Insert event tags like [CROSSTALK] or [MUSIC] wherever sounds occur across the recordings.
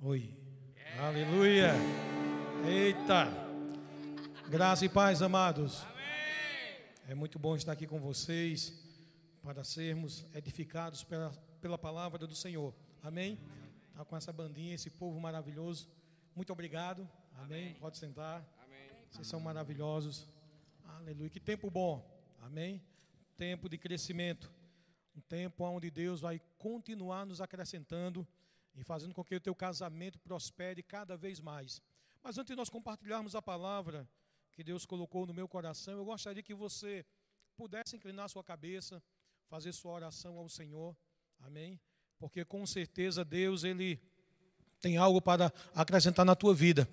Oi. Aleluia. Eita. Graça e paz, amados. É muito bom estar aqui com vocês para sermos edificados pela, pela palavra do Senhor. Amém? Tá com essa bandinha, esse povo maravilhoso. Muito obrigado. Amém. Pode sentar. Vocês são maravilhosos. Aleluia. Que tempo bom. Amém. Tempo de crescimento. Um tempo onde Deus vai continuar nos acrescentando e fazendo com que o teu casamento prospere cada vez mais. Mas antes de nós compartilharmos a palavra que Deus colocou no meu coração, eu gostaria que você pudesse inclinar sua cabeça, fazer sua oração ao Senhor. Amém? Porque com certeza Deus ele tem algo para acrescentar na tua vida.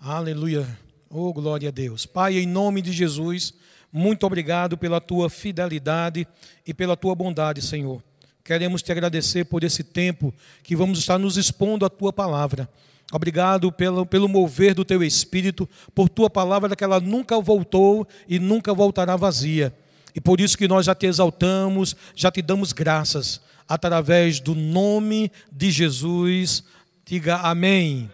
Aleluia. Oh, glória a Deus. Pai, em nome de Jesus, muito obrigado pela tua fidelidade e pela tua bondade, Senhor. Queremos te agradecer por esse tempo que vamos estar nos expondo a tua palavra. Obrigado pelo, pelo mover do teu espírito, por tua palavra que ela nunca voltou e nunca voltará vazia. E por isso que nós já te exaltamos, já te damos graças, através do nome de Jesus. Diga amém.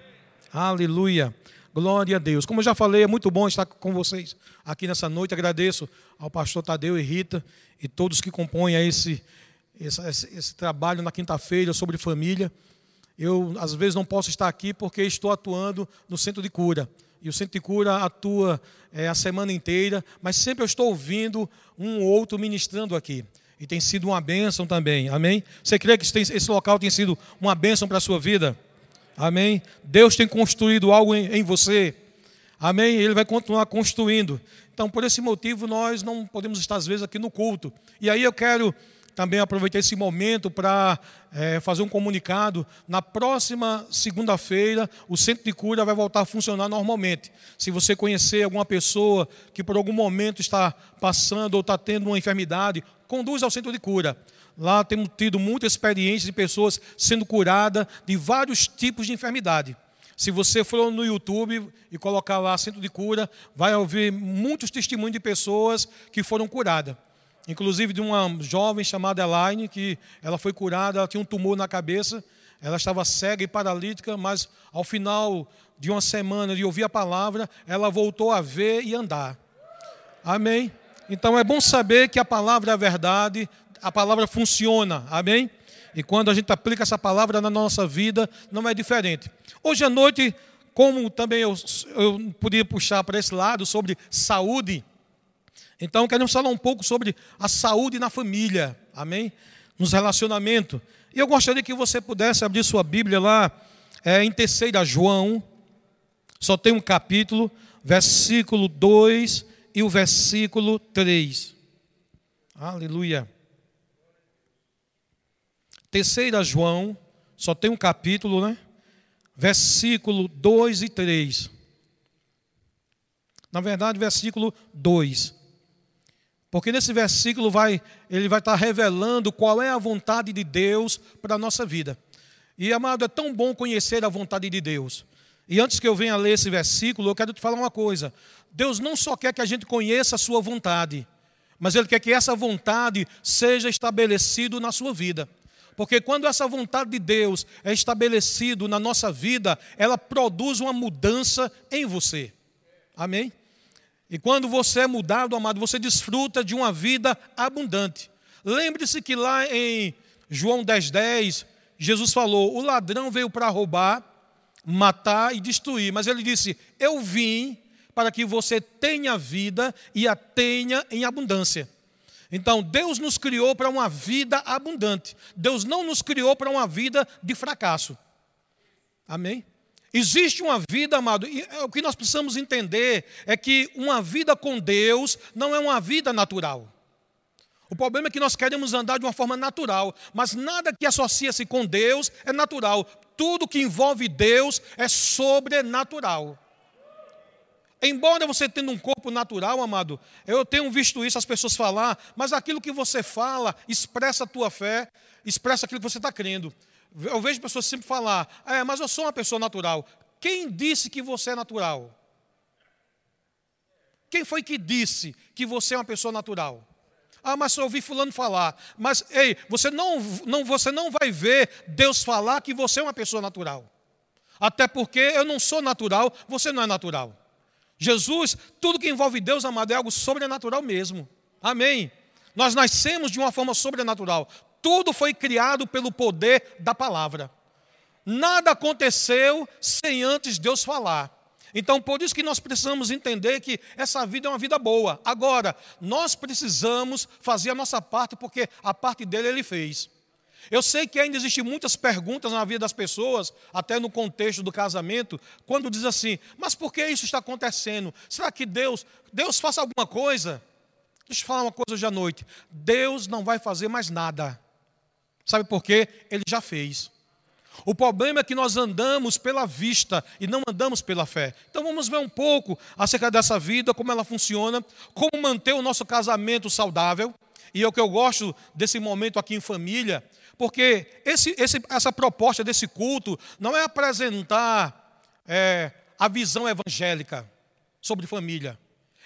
Aleluia. Glória a Deus. Como eu já falei, é muito bom estar com vocês aqui nessa noite. Agradeço ao pastor Tadeu e Rita e todos que compõem esse esse, esse, trabalho na quinta-feira sobre família. Eu, às vezes, não posso estar aqui porque estou atuando no centro de cura. E o centro de cura atua é, a semana inteira, mas sempre eu estou ouvindo um ou outro ministrando aqui. E tem sido uma bênção também. Amém? Você crê que esse local tem sido uma bênção para a sua vida? Amém? Deus tem construído algo em, em você. Amém? Ele vai continuar construindo. Então, por esse motivo, nós não podemos estar, às vezes, aqui no culto. E aí eu quero também aproveitar esse momento para é, fazer um comunicado. Na próxima segunda-feira, o centro de cura vai voltar a funcionar normalmente. Se você conhecer alguma pessoa que por algum momento está passando ou está tendo uma enfermidade, conduz ao centro de cura. Lá temos tido muita experiência de pessoas sendo curadas de vários tipos de enfermidade. Se você for no YouTube e colocar lá centro de cura, vai ouvir muitos testemunhos de pessoas que foram curadas inclusive de uma jovem chamada Elaine, que ela foi curada, ela tinha um tumor na cabeça, ela estava cega e paralítica, mas ao final de uma semana de ouvir a palavra, ela voltou a ver e andar. Amém? Então é bom saber que a palavra é a verdade, a palavra funciona. Amém? E quando a gente aplica essa palavra na nossa vida, não é diferente. Hoje à noite, como também eu, eu podia puxar para esse lado sobre saúde, então, queremos falar um pouco sobre a saúde na família, amém? Nos relacionamentos. E eu gostaria que você pudesse abrir sua Bíblia lá, é, em terceira João, só tem um capítulo, versículo 2 e o versículo 3. Aleluia. Terceira João, só tem um capítulo, né? Versículo 2 e 3. Na verdade, versículo 2. Porque nesse versículo vai, ele vai estar revelando qual é a vontade de Deus para a nossa vida. E amado, é tão bom conhecer a vontade de Deus. E antes que eu venha ler esse versículo, eu quero te falar uma coisa. Deus não só quer que a gente conheça a sua vontade, mas Ele quer que essa vontade seja estabelecida na sua vida. Porque quando essa vontade de Deus é estabelecida na nossa vida, ela produz uma mudança em você. Amém? E quando você é mudado, amado, você desfruta de uma vida abundante. Lembre-se que lá em João 10,10, 10, Jesus falou: o ladrão veio para roubar, matar e destruir. Mas ele disse: Eu vim para que você tenha vida e a tenha em abundância. Então, Deus nos criou para uma vida abundante. Deus não nos criou para uma vida de fracasso. Amém? Existe uma vida, amado, e é o que nós precisamos entender é que uma vida com Deus não é uma vida natural. O problema é que nós queremos andar de uma forma natural, mas nada que associa-se com Deus é natural. Tudo que envolve Deus é sobrenatural. Embora você tenha um corpo natural, amado, eu tenho visto isso as pessoas falar, mas aquilo que você fala expressa a tua fé, expressa aquilo que você está crendo. Eu vejo pessoas sempre falar, é, mas eu sou uma pessoa natural. Quem disse que você é natural? Quem foi que disse que você é uma pessoa natural? Ah, mas eu ouvi fulano falar. Mas, ei, você não, não, você não vai ver Deus falar que você é uma pessoa natural. Até porque eu não sou natural, você não é natural. Jesus, tudo que envolve Deus, amado, é algo sobrenatural mesmo. Amém. Nós nascemos de uma forma sobrenatural. Tudo foi criado pelo poder da palavra. Nada aconteceu sem antes Deus falar. Então, por isso que nós precisamos entender que essa vida é uma vida boa. Agora, nós precisamos fazer a nossa parte, porque a parte dele ele fez. Eu sei que ainda existem muitas perguntas na vida das pessoas, até no contexto do casamento, quando diz assim: mas por que isso está acontecendo? Será que Deus, Deus faça alguma coisa? Deixa eu falar uma coisa hoje à noite. Deus não vai fazer mais nada. Sabe por quê? Ele já fez. O problema é que nós andamos pela vista e não andamos pela fé. Então vamos ver um pouco acerca dessa vida, como ela funciona, como manter o nosso casamento saudável. E é o que eu gosto desse momento aqui em família, porque esse, esse, essa proposta desse culto não é apresentar é, a visão evangélica sobre família,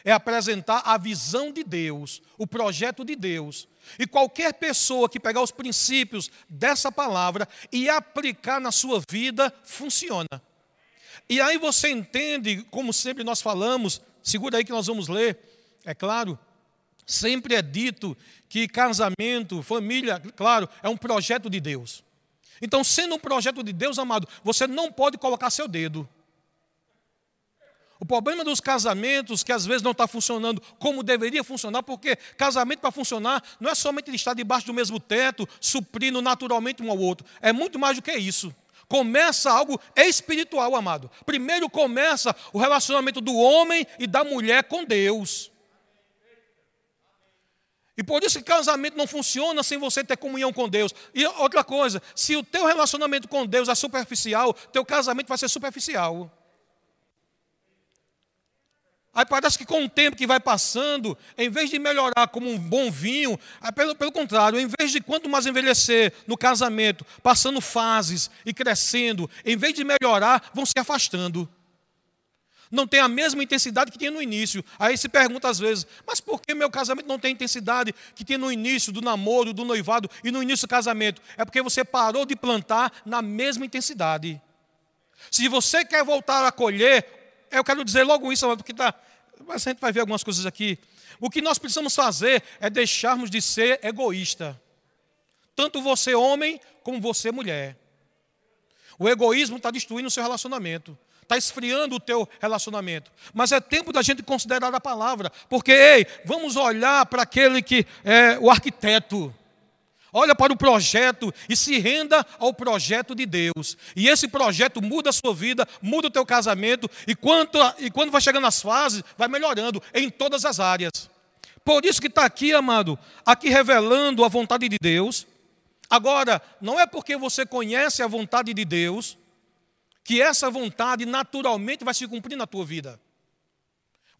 é apresentar a visão de Deus, o projeto de Deus e qualquer pessoa que pegar os princípios dessa palavra e aplicar na sua vida, funciona. E aí você entende, como sempre nós falamos, segura aí que nós vamos ler, é claro, sempre é dito que casamento, família, claro, é um projeto de Deus. Então, sendo um projeto de Deus, amado, você não pode colocar seu dedo. O problema dos casamentos que às vezes não está funcionando como deveria funcionar, porque casamento para funcionar não é somente estar debaixo do mesmo teto, suprindo naturalmente um ao outro. É muito mais do que isso. Começa algo espiritual, amado. Primeiro começa o relacionamento do homem e da mulher com Deus. E por isso que casamento não funciona sem você ter comunhão com Deus. E outra coisa, se o teu relacionamento com Deus é superficial, teu casamento vai ser superficial. Aí parece que com o tempo que vai passando, em vez de melhorar como um bom vinho, pelo, pelo contrário, em vez de quanto mais envelhecer no casamento, passando fases e crescendo, em vez de melhorar, vão se afastando. Não tem a mesma intensidade que tinha no início. Aí se pergunta às vezes, mas por que meu casamento não tem intensidade que tinha no início do namoro, do noivado e no início do casamento? É porque você parou de plantar na mesma intensidade. Se você quer voltar a colher, eu quero dizer logo isso, porque tá, mas a gente vai ver algumas coisas aqui. O que nós precisamos fazer é deixarmos de ser egoísta. Tanto você, homem, como você, mulher. O egoísmo está destruindo o seu relacionamento. Está esfriando o teu relacionamento. Mas é tempo da gente considerar a palavra. Porque, ei, vamos olhar para aquele que é o arquiteto olha para o projeto e se renda ao projeto de Deus. E esse projeto muda a sua vida, muda o teu casamento, e, quanto, e quando vai chegando nas fases, vai melhorando em todas as áreas. Por isso que está aqui, amado, aqui revelando a vontade de Deus. Agora, não é porque você conhece a vontade de Deus que essa vontade naturalmente vai se cumprir na tua vida.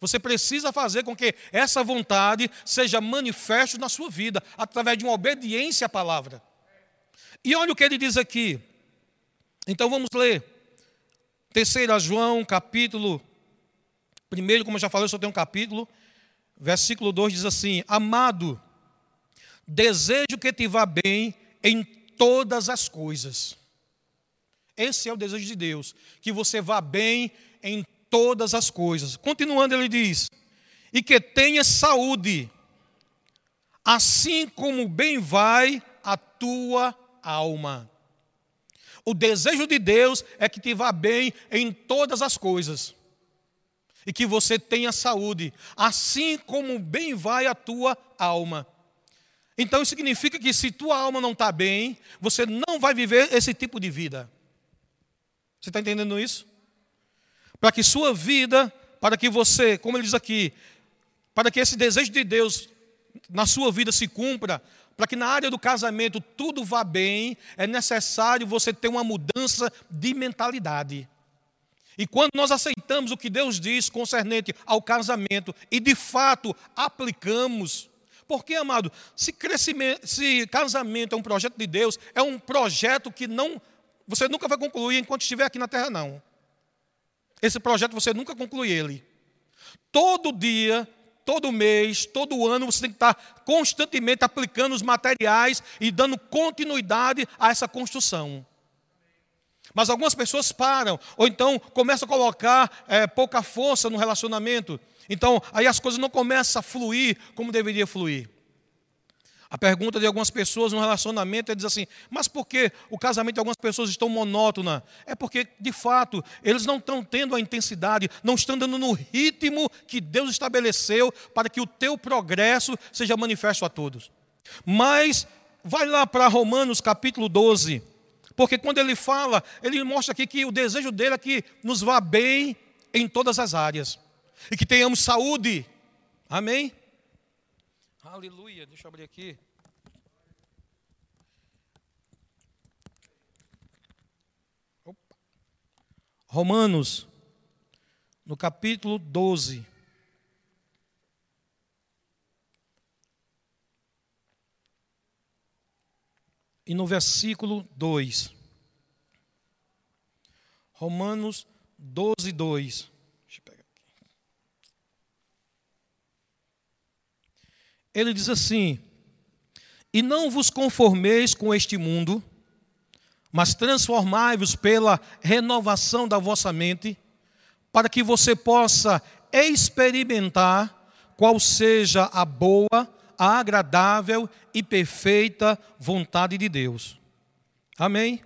Você precisa fazer com que essa vontade seja manifesta na sua vida, através de uma obediência à palavra. E olha o que ele diz aqui. Então vamos ler. 3 João, capítulo 1, como eu já falei, só tem um capítulo. Versículo 2 diz assim: Amado, desejo que te vá bem em todas as coisas. Esse é o desejo de Deus, que você vá bem em todas as coisas. Continuando, ele diz: e que tenha saúde, assim como bem vai a tua alma. O desejo de Deus é que te vá bem em todas as coisas. E que você tenha saúde, assim como bem vai a tua alma. Então isso significa que se tua alma não está bem, você não vai viver esse tipo de vida. Você está entendendo isso? Para que sua vida, para que você, como ele diz aqui, para que esse desejo de Deus na sua vida se cumpra, para que na área do casamento tudo vá bem, é necessário você ter uma mudança de mentalidade. E quando nós aceitamos o que Deus diz concernente ao casamento e de fato aplicamos, porque, amado, se, se casamento é um projeto de Deus, é um projeto que não você nunca vai concluir enquanto estiver aqui na terra, não. Esse projeto você nunca conclui ele. Todo dia, todo mês, todo ano, você tem que estar constantemente aplicando os materiais e dando continuidade a essa construção. Mas algumas pessoas param, ou então começam a colocar é, pouca força no relacionamento. Então, aí as coisas não começam a fluir como deveria fluir. A pergunta de algumas pessoas no relacionamento é dizer assim: mas por que o casamento de algumas pessoas estão monótona? É porque, de fato, eles não estão tendo a intensidade, não estão dando no ritmo que Deus estabeleceu para que o teu progresso seja manifesto a todos. Mas vai lá para Romanos capítulo 12, porque quando ele fala, ele mostra aqui que o desejo dele é que nos vá bem em todas as áreas e que tenhamos saúde. Amém? Aleluia. Deixa eu abrir aqui. Opa. Romanos, no capítulo 12. E no versículo 2. Romanos 12, 2. Ele diz assim: E não vos conformeis com este mundo, mas transformai-vos pela renovação da vossa mente, para que você possa experimentar qual seja a boa, a agradável e perfeita vontade de Deus. Amém?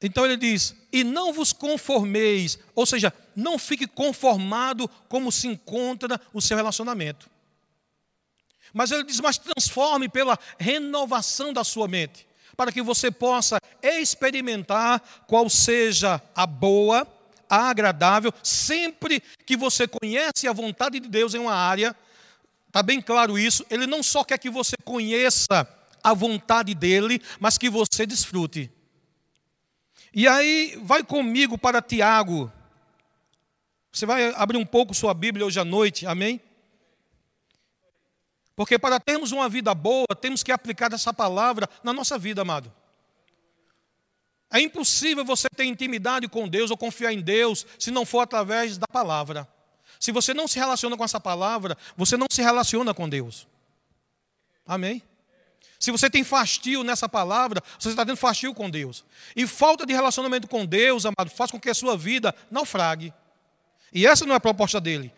Então ele diz: E não vos conformeis, ou seja, não fique conformado como se encontra o seu relacionamento. Mas ele diz: Mas transforme pela renovação da sua mente, para que você possa experimentar qual seja a boa, a agradável, sempre que você conhece a vontade de Deus em uma área, está bem claro isso, ele não só quer que você conheça a vontade dele, mas que você desfrute. E aí, vai comigo para Tiago. Você vai abrir um pouco sua Bíblia hoje à noite, amém? Porque para termos uma vida boa, temos que aplicar essa palavra na nossa vida, amado. É impossível você ter intimidade com Deus ou confiar em Deus se não for através da palavra. Se você não se relaciona com essa palavra, você não se relaciona com Deus. Amém? Se você tem fastio nessa palavra, você está tendo fastio com Deus. E falta de relacionamento com Deus, amado, faz com que a sua vida naufrague. E essa não é a proposta dele.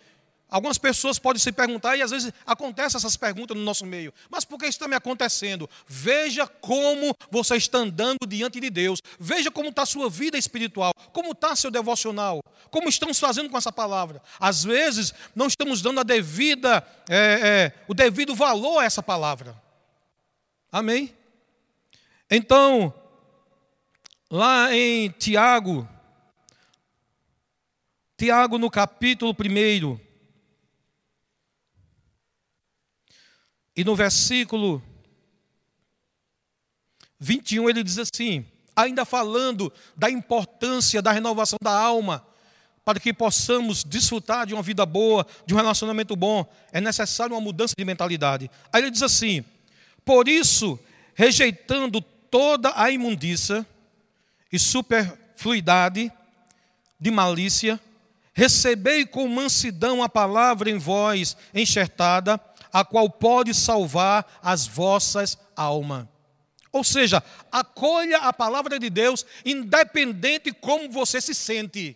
Algumas pessoas podem se perguntar, e às vezes acontecem essas perguntas no nosso meio, mas por que isso está me acontecendo? Veja como você está andando diante de Deus, veja como está a sua vida espiritual, como está seu devocional, como estamos fazendo com essa palavra. Às vezes não estamos dando a devida, é, é, o devido valor a essa palavra. Amém? Então, lá em Tiago, Tiago no capítulo 1, e no versículo 21, ele diz assim, ainda falando da importância da renovação da alma, para que possamos desfrutar de uma vida boa, de um relacionamento bom, é necessário uma mudança de mentalidade. Aí ele diz assim: por isso, rejeitando toda a imundícia e superfluidade de malícia, recebei com mansidão a palavra em vós enxertada, a qual pode salvar as vossas almas. Ou seja, acolha a palavra de Deus, independente como você se sente.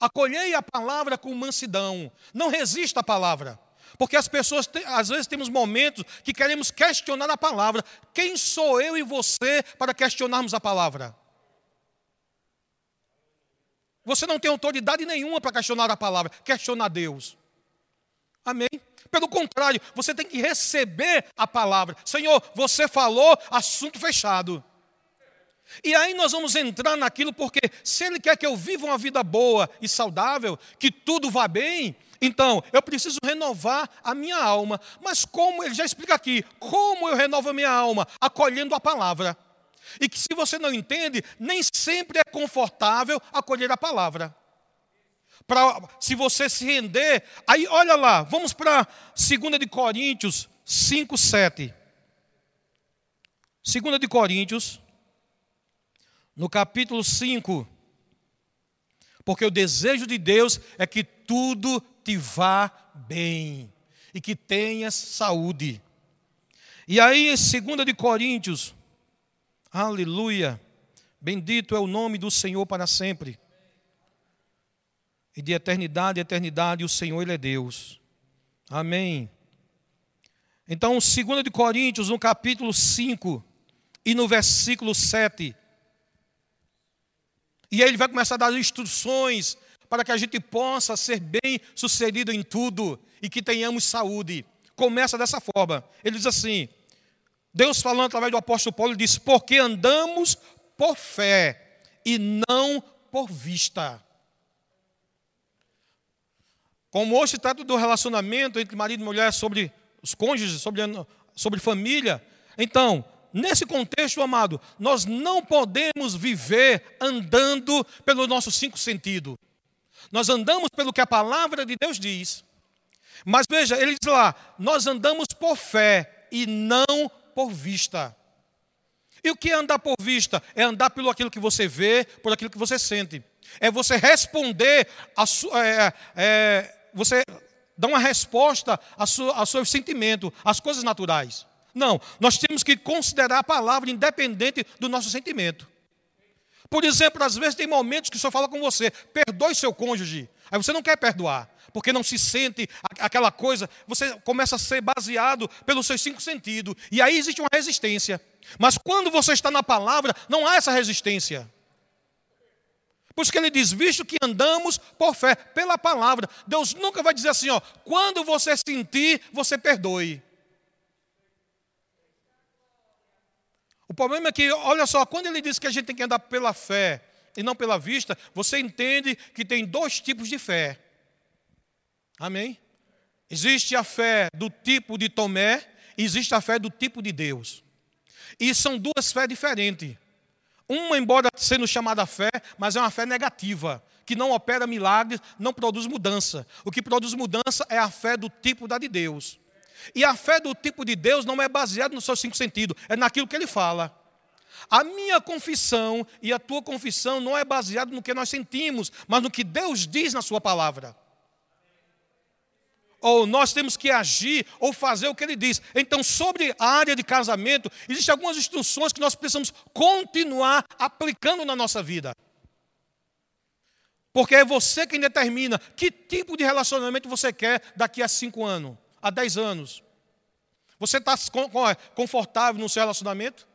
Acolhei a palavra com mansidão, não resista à palavra. Porque as pessoas, às vezes, temos momentos que queremos questionar a palavra. Quem sou eu e você para questionarmos a palavra? Você não tem autoridade nenhuma para questionar a palavra, questionar Deus. Amém? Pelo contrário, você tem que receber a palavra. Senhor, você falou, assunto fechado. E aí nós vamos entrar naquilo, porque se Ele quer que eu viva uma vida boa e saudável, que tudo vá bem, então, eu preciso renovar a minha alma. Mas como, ele já explica aqui, como eu renovo a minha alma? Acolhendo a palavra. E que se você não entende, nem sempre é confortável acolher a palavra. Pra, se você se render, aí olha lá, vamos para 2 de Coríntios 5, 7. 2 de Coríntios, no capítulo 5. Porque o desejo de Deus é que tudo te vá bem e que tenhas saúde. E aí, em 2 de Coríntios, aleluia, bendito é o nome do Senhor para sempre. E de eternidade a eternidade, o Senhor, Ele é Deus. Amém. Então, 2 de Coríntios, no capítulo 5 e no versículo 7. E aí ele vai começar a dar instruções para que a gente possa ser bem sucedido em tudo e que tenhamos saúde. Começa dessa forma. Ele diz assim: Deus falando através do apóstolo Paulo, diz: Porque andamos por fé e não por vista. Como hoje se trata do relacionamento entre marido e mulher sobre os cônjuges, sobre, sobre família. Então, nesse contexto, amado, nós não podemos viver andando pelos nossos cinco sentidos. Nós andamos pelo que a palavra de Deus diz. Mas veja, ele diz lá: nós andamos por fé e não por vista. E o que é andar por vista? É andar pelo aquilo que você vê, por aquilo que você sente. É você responder, a é, é, você dá uma resposta ao seu, ao seu sentimento, às coisas naturais. Não, nós temos que considerar a palavra independente do nosso sentimento. Por exemplo, às vezes tem momentos que o Senhor fala com você, perdoe seu cônjuge. Aí você não quer perdoar, porque não se sente aquela coisa. Você começa a ser baseado pelos seus cinco sentidos. E aí existe uma resistência. Mas quando você está na palavra, não há essa resistência. Por isso que ele diz: visto que andamos por fé, pela palavra. Deus nunca vai dizer assim, ó, quando você sentir, você perdoe. O problema é que, olha só, quando ele diz que a gente tem que andar pela fé e não pela vista, você entende que tem dois tipos de fé. Amém? Existe a fé do tipo de Tomé e existe a fé do tipo de Deus. E são duas fés diferentes. Uma, embora sendo chamada fé, mas é uma fé negativa, que não opera milagres, não produz mudança. O que produz mudança é a fé do tipo da de Deus. E a fé do tipo de Deus não é baseada nos seus cinco sentidos, é naquilo que ele fala. A minha confissão e a tua confissão não é baseada no que nós sentimos, mas no que Deus diz na sua palavra ou nós temos que agir ou fazer o que ele diz. Então, sobre a área de casamento, existem algumas instruções que nós precisamos continuar aplicando na nossa vida. Porque é você quem determina que tipo de relacionamento você quer daqui a cinco anos, a dez anos. Você está confortável no seu relacionamento?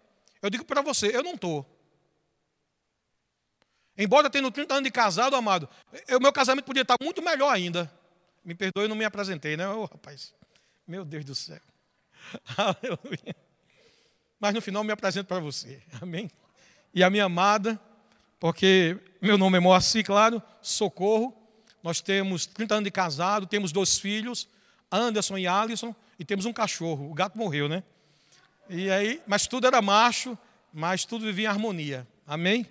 Eu digo para você, eu não estou. Embora tendo 30 anos de casado, amado, o meu casamento podia estar muito melhor ainda. Me perdoe, eu não me apresentei, né? Ô, rapaz, meu Deus do céu. [LAUGHS] Aleluia. Mas no final me apresento para você. Amém? E a minha amada, porque meu nome é Moacir, claro, socorro. Nós temos 30 anos de casado, temos dois filhos, Anderson e Alisson, e temos um cachorro. O gato morreu, né? E aí, mas tudo era macho, mas tudo vivia em harmonia. Amém?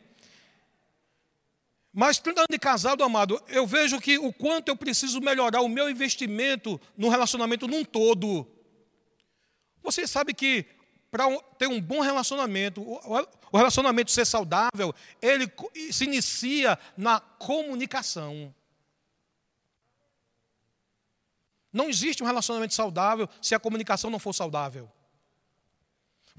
Mas 30 anos de casado, amado, eu vejo que o quanto eu preciso melhorar o meu investimento no relacionamento num todo. Você sabe que para ter um bom relacionamento, o relacionamento ser saudável, ele se inicia na comunicação. Não existe um relacionamento saudável se a comunicação não for saudável.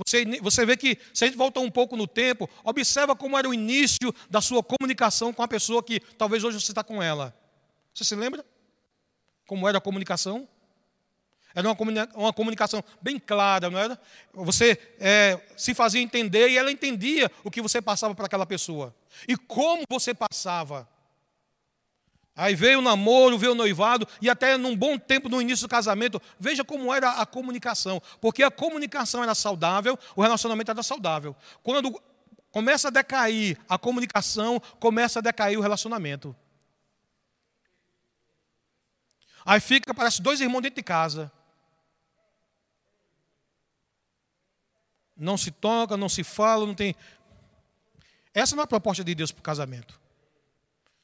Você, você vê que, se a gente volta um pouco no tempo, observa como era o início da sua comunicação com a pessoa que talvez hoje você está com ela. Você se lembra? Como era a comunicação? Era uma, uma comunicação bem clara, não era? Você é, se fazia entender e ela entendia o que você passava para aquela pessoa. E como você passava. Aí veio o namoro, veio o noivado, e até num bom tempo no início do casamento, veja como era a comunicação. Porque a comunicação era saudável, o relacionamento era saudável. Quando começa a decair a comunicação, começa a decair o relacionamento. Aí fica, parece dois irmãos dentro de casa. Não se toca, não se fala, não tem. Essa não é a proposta de Deus para o casamento.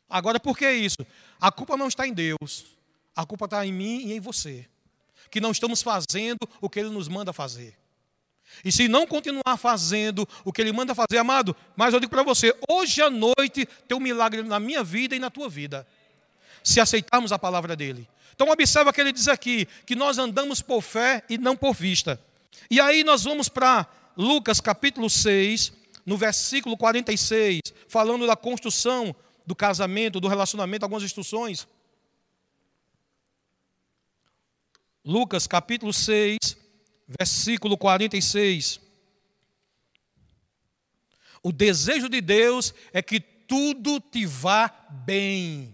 Agora, por que isso? A culpa não está em Deus, a culpa está em mim e em você, que não estamos fazendo o que Ele nos manda fazer. E se não continuar fazendo o que Ele manda fazer, amado, mas eu digo para você, hoje à noite tem um milagre na minha vida e na tua vida, se aceitarmos a palavra dele. Então observa que ele diz aqui, que nós andamos por fé e não por vista. E aí nós vamos para Lucas capítulo 6, no versículo 46, falando da construção do casamento, do relacionamento, algumas instruções. Lucas capítulo 6, versículo 46. O desejo de Deus é que tudo te vá bem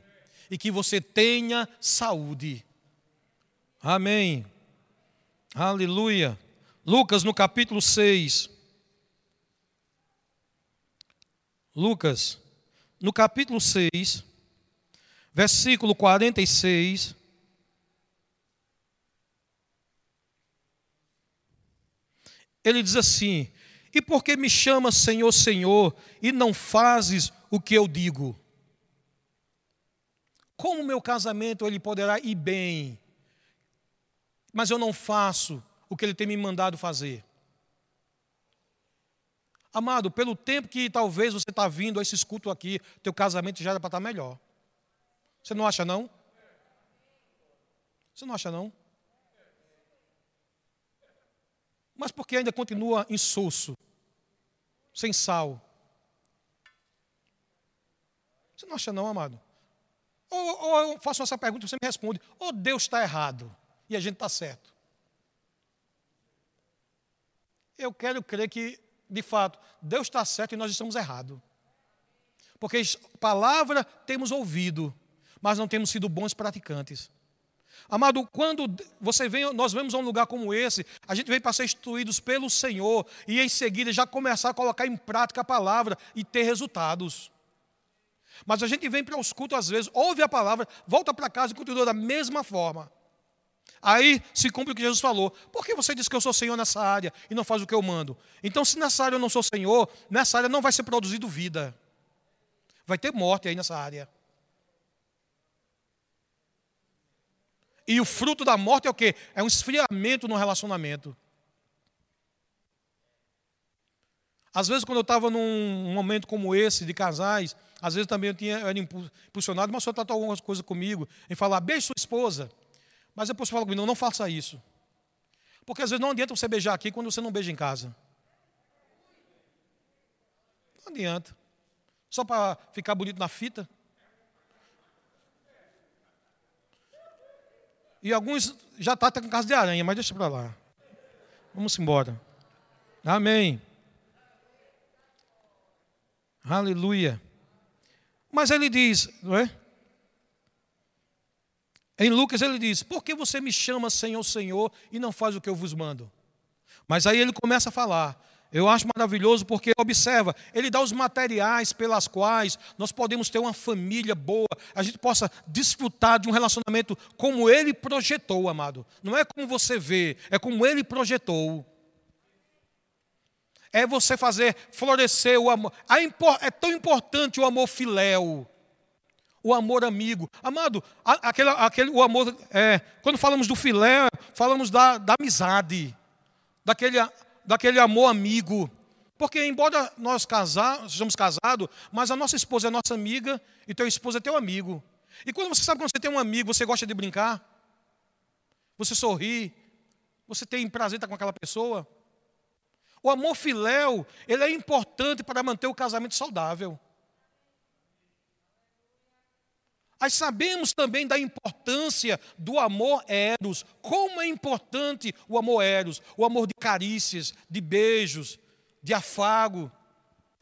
e que você tenha saúde. Amém. Aleluia. Lucas no capítulo 6. Lucas, no capítulo 6, versículo 46. Ele diz assim: E por que me chamas Senhor, Senhor, e não fazes o que eu digo? Como meu casamento ele poderá ir bem, mas eu não faço o que ele tem me mandado fazer? Amado, pelo tempo que talvez você está vindo a esse escuto aqui, teu casamento já era para estar tá melhor. Você não acha não? Você não acha não? Mas porque ainda continua insosso, sem sal. Você não acha não, amado? Ou, ou eu faço essa pergunta e você me responde, ou Deus está errado e a gente está certo. Eu quero crer que, de fato, Deus está certo e nós estamos errados. Porque palavra temos ouvido, mas não temos sido bons praticantes. Amado, quando você vem, nós vemos a um lugar como esse, a gente vem para ser instruídos pelo Senhor e em seguida já começar a colocar em prática a palavra e ter resultados. Mas a gente vem para os cultos às vezes, ouve a palavra, volta para casa e continua da mesma forma. Aí se cumpre o que Jesus falou. Por que você diz que eu sou Senhor nessa área e não faz o que eu mando? Então, se nessa área eu não sou Senhor, nessa área não vai ser produzido vida. Vai ter morte aí nessa área. E o fruto da morte é o quê? É um esfriamento no relacionamento. Às vezes, quando eu estava num momento como esse, de casais, às vezes também eu, tinha, eu era impulsionado, mas o senhor tratou algumas coisas comigo, em falar, beije sua esposa. Mas depois você fala comigo, não, não faça isso. Porque às vezes não adianta você beijar aqui quando você não beija em casa. Não adianta. Só para ficar bonito na fita. E alguns já estão tá com casa de aranha, mas deixa para lá. Vamos embora. Amém. Aleluia. Mas ele diz, não é? Em Lucas ele diz: Por que você me chama Senhor, Senhor e não faz o que eu vos mando? Mas aí ele começa a falar. Eu acho maravilhoso porque, observa, ele dá os materiais pelas quais nós podemos ter uma família boa, a gente possa desfrutar de um relacionamento como ele projetou, amado. Não é como você vê, é como ele projetou é você fazer florescer o amor. É tão importante o amor filéu, o amor amigo. Amado, aquele, aquele, o amor, é, quando falamos do filé, falamos da, da amizade, daquele, daquele amor amigo. Porque, embora nós casar, sejamos casados, mas a nossa esposa é nossa amiga e teu esposo é teu amigo. E quando você sabe quando você tem um amigo, você gosta de brincar, você sorri, você tem prazer de estar com aquela pessoa. O amor filéu, ele é importante para manter o casamento saudável. Mas sabemos também da importância do amor eros. Como é importante o amor eros, o amor de carícias, de beijos, de afago.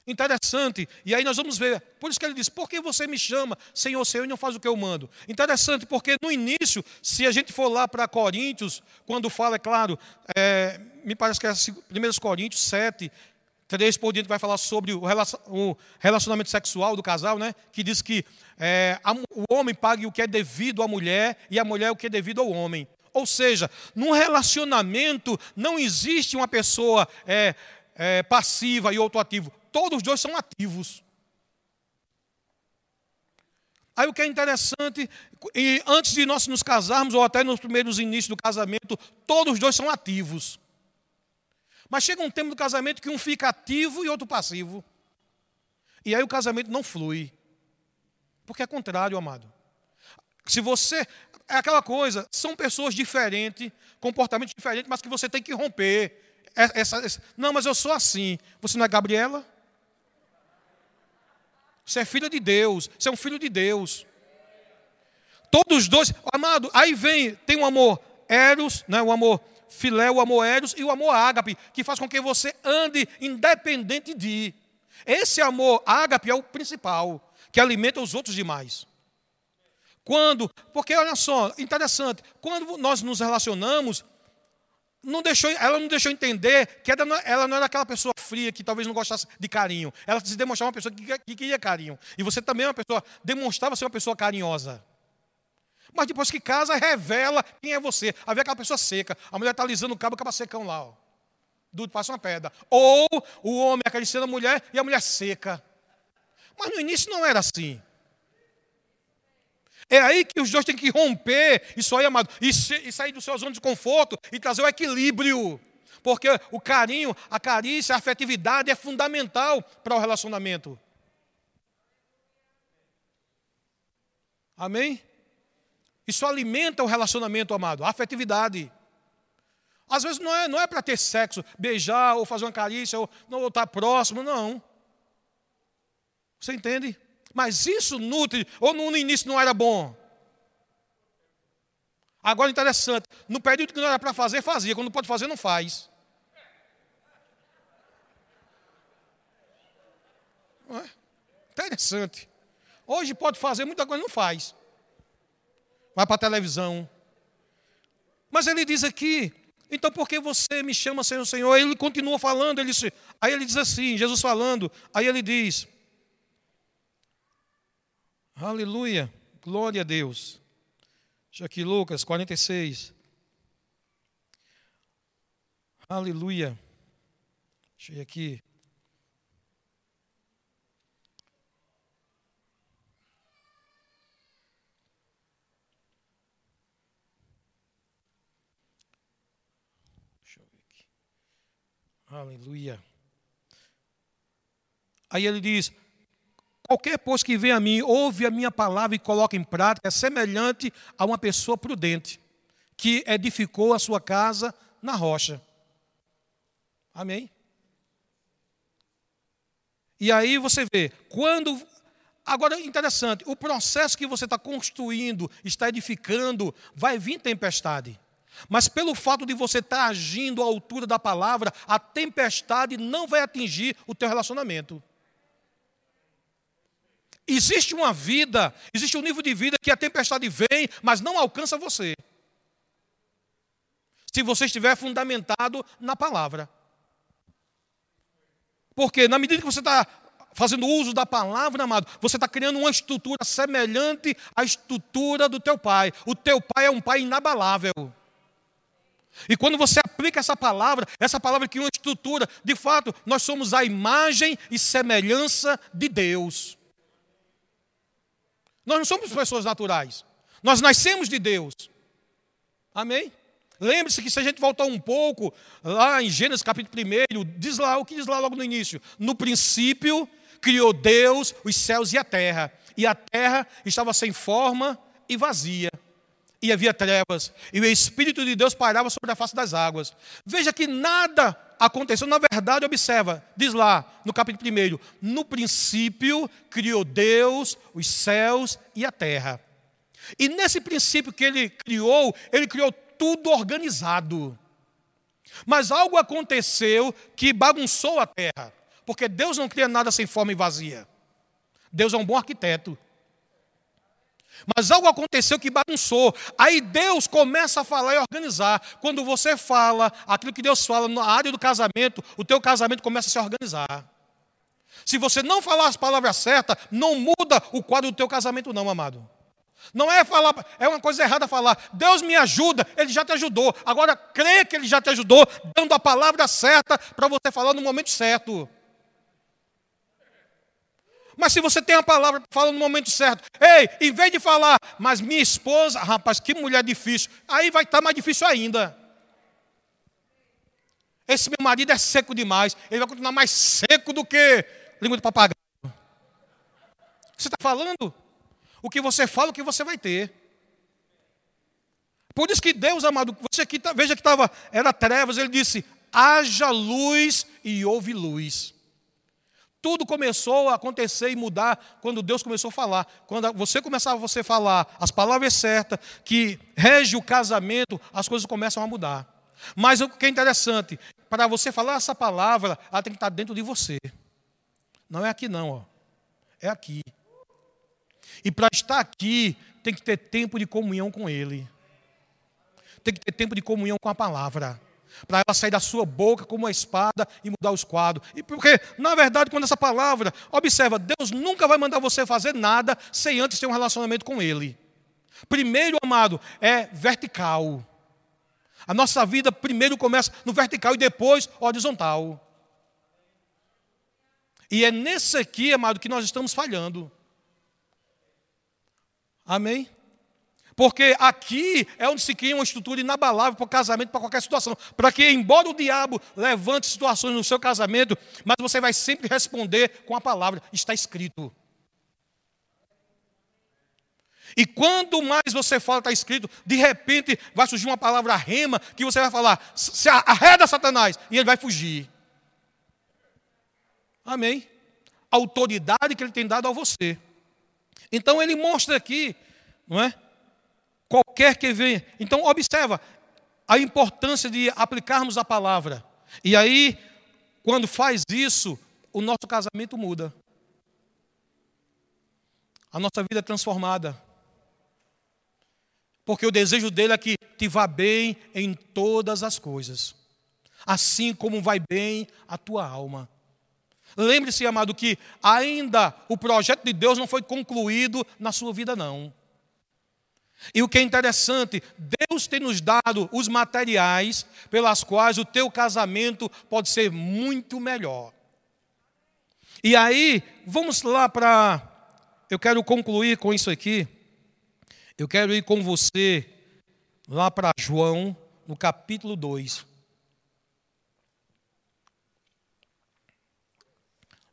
Interessante, e aí nós vamos ver, por isso que ele diz: Por que você me chama, Senhor, Senhor, e não faz o que eu mando? Interessante, porque no início, se a gente for lá para Coríntios, quando fala, é claro, é, me parece que é 1 Coríntios 7, 3 por diante, vai falar sobre o relacionamento sexual do casal, né? Que diz que é, o homem pague o que é devido à mulher e a mulher o que é devido ao homem. Ou seja, num relacionamento não existe uma pessoa é, é, passiva e outro ativo todos os dois são ativos. Aí o que é interessante, e antes de nós nos casarmos, ou até nos primeiros inícios do casamento, todos os dois são ativos. Mas chega um tempo do casamento que um fica ativo e outro passivo. E aí o casamento não flui. Porque é contrário, amado. Se você. É aquela coisa, são pessoas diferentes, comportamentos diferentes, mas que você tem que romper essa, essa, não, mas eu sou assim. Você não é Gabriela? Você é filho de Deus. Você é um filho de Deus. Todos os dois, amado, aí vem, tem um amor eros, né, o amor filé, o amor eros e o amor ágape, que faz com que você ande independente de. Esse amor ágape é o principal, que alimenta os outros demais. Quando, porque olha só, interessante, quando nós nos relacionamos, não deixou, ela não deixou entender que ela não, era aquela pessoa fria que talvez não gostasse de carinho. Ela se demonstrava uma pessoa que, que queria carinho. E você também é uma pessoa, demonstrava ser uma pessoa carinhosa. Mas depois que casa, revela quem é você. Aí vem aquela pessoa seca. A mulher está alisando o cabo, acaba secão lá. Ó. Duro, passa uma pedra. Ou o homem acariciando a mulher e a mulher seca. Mas no início não era assim. É aí que os dois têm que romper isso aí, amado, e, e sair do seu zona de conforto e trazer o equilíbrio. Porque o carinho, a carícia, a afetividade é fundamental para o relacionamento. Amém? Isso alimenta o relacionamento, amado, a afetividade. Às vezes não é, não é para ter sexo, beijar ou fazer uma carícia ou não estar próximo, não. Você entende? Mas isso nutre, ou no início não era bom? Agora interessante, no período que não era para fazer, fazia, quando pode fazer, não faz. Não é? Interessante. Hoje pode fazer muita coisa, não faz. Vai para a televisão. Mas ele diz aqui, então por que você me chama Senhor, Senhor? Ele continua falando, ele, aí ele diz assim, Jesus falando, aí ele diz, Aleluia. Glória a Deus. Deixa aqui Lucas 46. Aleluia. Deixa eu aqui. Deixa eu ver aqui. Aleluia. Aí ele diz: Qualquer, pois, que vem a mim, ouve a minha palavra e coloca em prática, é semelhante a uma pessoa prudente, que edificou a sua casa na rocha. Amém? E aí você vê, quando. Agora, interessante, o processo que você está construindo, está edificando, vai vir tempestade. Mas pelo fato de você estar tá agindo à altura da palavra, a tempestade não vai atingir o teu relacionamento. Existe uma vida, existe um nível de vida que a tempestade vem, mas não alcança você. Se você estiver fundamentado na palavra. Porque na medida que você está fazendo uso da palavra, amado, você está criando uma estrutura semelhante à estrutura do teu pai. O teu pai é um pai inabalável. E quando você aplica essa palavra, essa palavra que uma estrutura, de fato, nós somos a imagem e semelhança de Deus. Nós não somos pessoas naturais. Nós nascemos de Deus. Amém? Lembre-se que se a gente voltar um pouco, lá em Gênesis capítulo 1, diz lá, o que diz lá logo no início? No princípio criou Deus os céus e a terra. E a terra estava sem forma e vazia. E havia trevas. E o Espírito de Deus pairava sobre a face das águas. Veja que nada aconteceu. Na verdade, observa, diz lá no capítulo 1: No princípio criou Deus os céus e a terra. E nesse princípio que ele criou, ele criou tudo organizado. Mas algo aconteceu que bagunçou a terra. Porque Deus não cria nada sem forma e vazia. Deus é um bom arquiteto. Mas algo aconteceu que bagunçou. Aí Deus começa a falar e organizar. Quando você fala aquilo que Deus fala na área do casamento, o teu casamento começa a se organizar. Se você não falar as palavras certas, não muda o quadro do teu casamento, não, amado. Não é falar, é uma coisa errada falar, Deus me ajuda, Ele já te ajudou. Agora crê que Ele já te ajudou, dando a palavra certa para você falar no momento certo. Mas se você tem a palavra, fala no momento certo. Ei, em vez de falar, mas minha esposa, rapaz, que mulher difícil. Aí vai estar mais difícil ainda. Esse meu marido é seco demais. Ele vai continuar mais seco do que língua de papagaio. Você está falando? O que você fala, o que você vai ter. Por isso que Deus, amado, você aqui, tá, veja que estava, era trevas, ele disse, haja luz e houve luz. Tudo começou a acontecer e mudar quando Deus começou a falar. Quando você começava a você falar as palavras certas, que rege o casamento, as coisas começam a mudar. Mas o que é interessante, para você falar essa palavra, ela tem que estar dentro de você. Não é aqui não, ó. É aqui. E para estar aqui, tem que ter tempo de comunhão com Ele. Tem que ter tempo de comunhão com a palavra para ela sair da sua boca como uma espada e mudar os quadros. E porque, na verdade, quando essa palavra, observa, Deus nunca vai mandar você fazer nada sem antes ter um relacionamento com Ele. Primeiro, amado, é vertical. A nossa vida primeiro começa no vertical e depois horizontal. E é nesse aqui, amado, que nós estamos falhando. Amém? Porque aqui é onde se cria uma estrutura inabalável para o casamento, para qualquer situação. Para que, embora o diabo levante situações no seu casamento, mas você vai sempre responder com a palavra, está escrito. E quando mais você fala, está escrito, de repente vai surgir uma palavra rema que você vai falar, se arreda Satanás, e ele vai fugir. Amém? A autoridade que ele tem dado a você. Então ele mostra aqui, não é? Qualquer que venha. Então, observa a importância de aplicarmos a palavra. E aí, quando faz isso, o nosso casamento muda. A nossa vida é transformada. Porque o desejo dele é que te vá bem em todas as coisas, assim como vai bem a tua alma. Lembre-se, amado, que ainda o projeto de Deus não foi concluído na sua vida, não. E o que é interessante, Deus tem nos dado os materiais pelas quais o teu casamento pode ser muito melhor. E aí, vamos lá para. Eu quero concluir com isso aqui. Eu quero ir com você lá para João, no capítulo 2.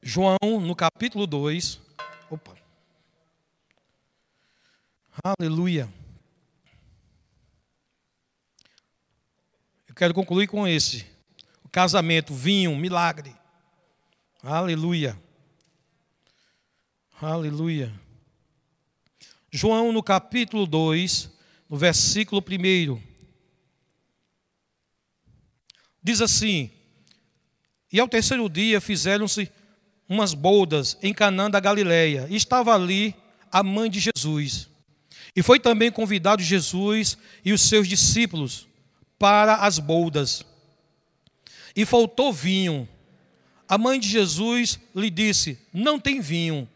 João, no capítulo 2. Opa. Aleluia. Eu quero concluir com esse. O casamento, vinho, milagre. Aleluia. Aleluia. João, no capítulo 2, no versículo 1. Diz assim: E ao terceiro dia fizeram-se umas bodas em Canaã da Galileia, e estava ali a mãe de Jesus. E foi também convidado Jesus e os seus discípulos para as boldas. E faltou vinho. A mãe de Jesus lhe disse: Não tem vinho.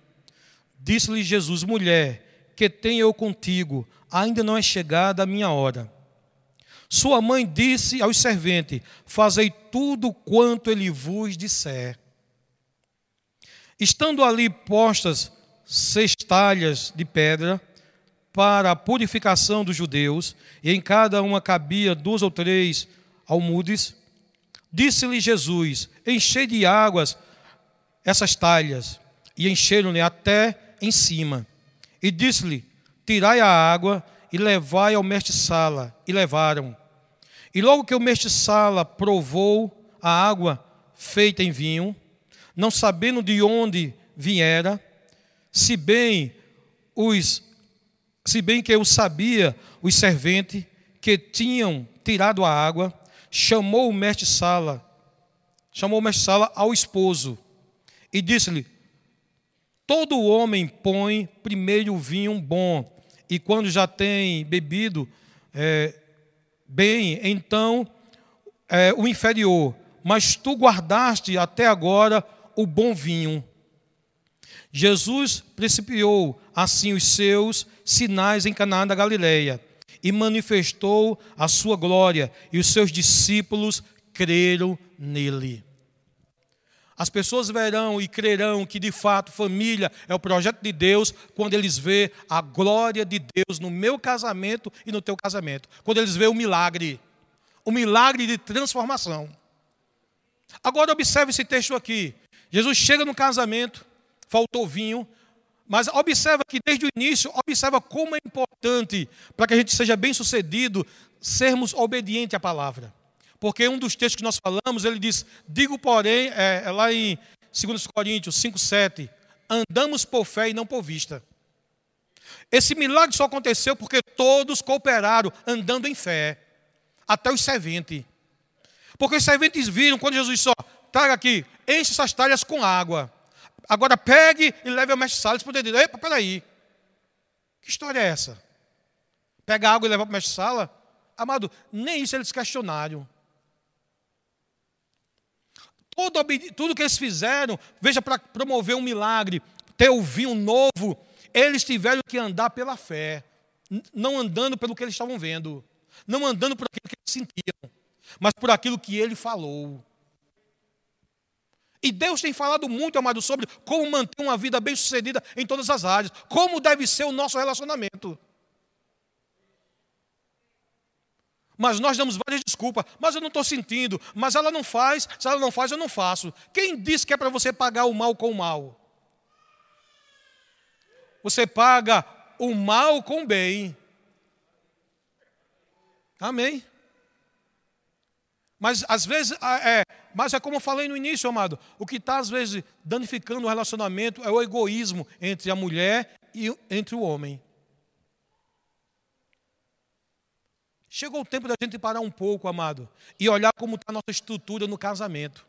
Disse-lhe Jesus: Mulher, que tenho eu contigo? Ainda não é chegada a minha hora. Sua mãe disse aos serventes: Fazei tudo quanto ele vos disser. Estando ali postas seis talhas de pedra, para a purificação dos judeus, e em cada uma cabia duas ou três almudes. Disse-lhe Jesus: Enchei de águas essas talhas, e encheram-lhe até em cima. E disse-lhe: Tirai a água e levai ao mestre-sala. E levaram. E logo que o mestre-sala provou a água feita em vinho, não sabendo de onde viera, se bem os se bem que eu sabia, os serventes que tinham tirado a água, chamou o mestre Sala, chamou o mestre Sala ao esposo e disse-lhe: Todo homem põe primeiro o vinho bom, e quando já tem bebido é, bem, então é, o inferior. Mas tu guardaste até agora o bom vinho. Jesus principiou assim os seus sinais em Canaã da Galileia e manifestou a sua glória, e os seus discípulos creram nele. As pessoas verão e crerão que de fato família é o projeto de Deus quando eles vê a glória de Deus no meu casamento e no teu casamento. Quando eles vê o milagre, o milagre de transformação. Agora observe esse texto aqui. Jesus chega no casamento, faltou vinho. Mas observa que desde o início, observa como é importante para que a gente seja bem sucedido, sermos obedientes à palavra. Porque um dos textos que nós falamos, ele diz: Digo, porém, é, é lá em 2 Coríntios 5, 7, andamos por fé e não por vista. Esse milagre só aconteceu porque todos cooperaram andando em fé, até os serventes. Porque os serventes viram quando Jesus disse: ó, traga aqui, enche essas talhas com água. Agora pegue e leve ao mestre Salles para poder dizer: epa, peraí, que história é essa? Pega água e leva para o mestre Sala? Amado, nem isso eles questionaram. Todo, tudo que eles fizeram, veja, para promover um milagre, ter o vinho novo, eles tiveram que andar pela fé, não andando pelo que eles estavam vendo, não andando por aquilo que eles sentiam, mas por aquilo que ele falou. E Deus tem falado muito, amado, sobre como manter uma vida bem-sucedida em todas as áreas, como deve ser o nosso relacionamento. Mas nós damos várias desculpas. Mas eu não estou sentindo. Mas ela não faz. Se ela não faz, eu não faço. Quem disse que é para você pagar o mal com o mal? Você paga o mal com o bem. Amém? Mas às vezes, é, mas é como eu falei no início, amado, o que está às vezes danificando o relacionamento é o egoísmo entre a mulher e entre o homem. Chegou o tempo da gente parar um pouco, amado, e olhar como está a nossa estrutura no casamento.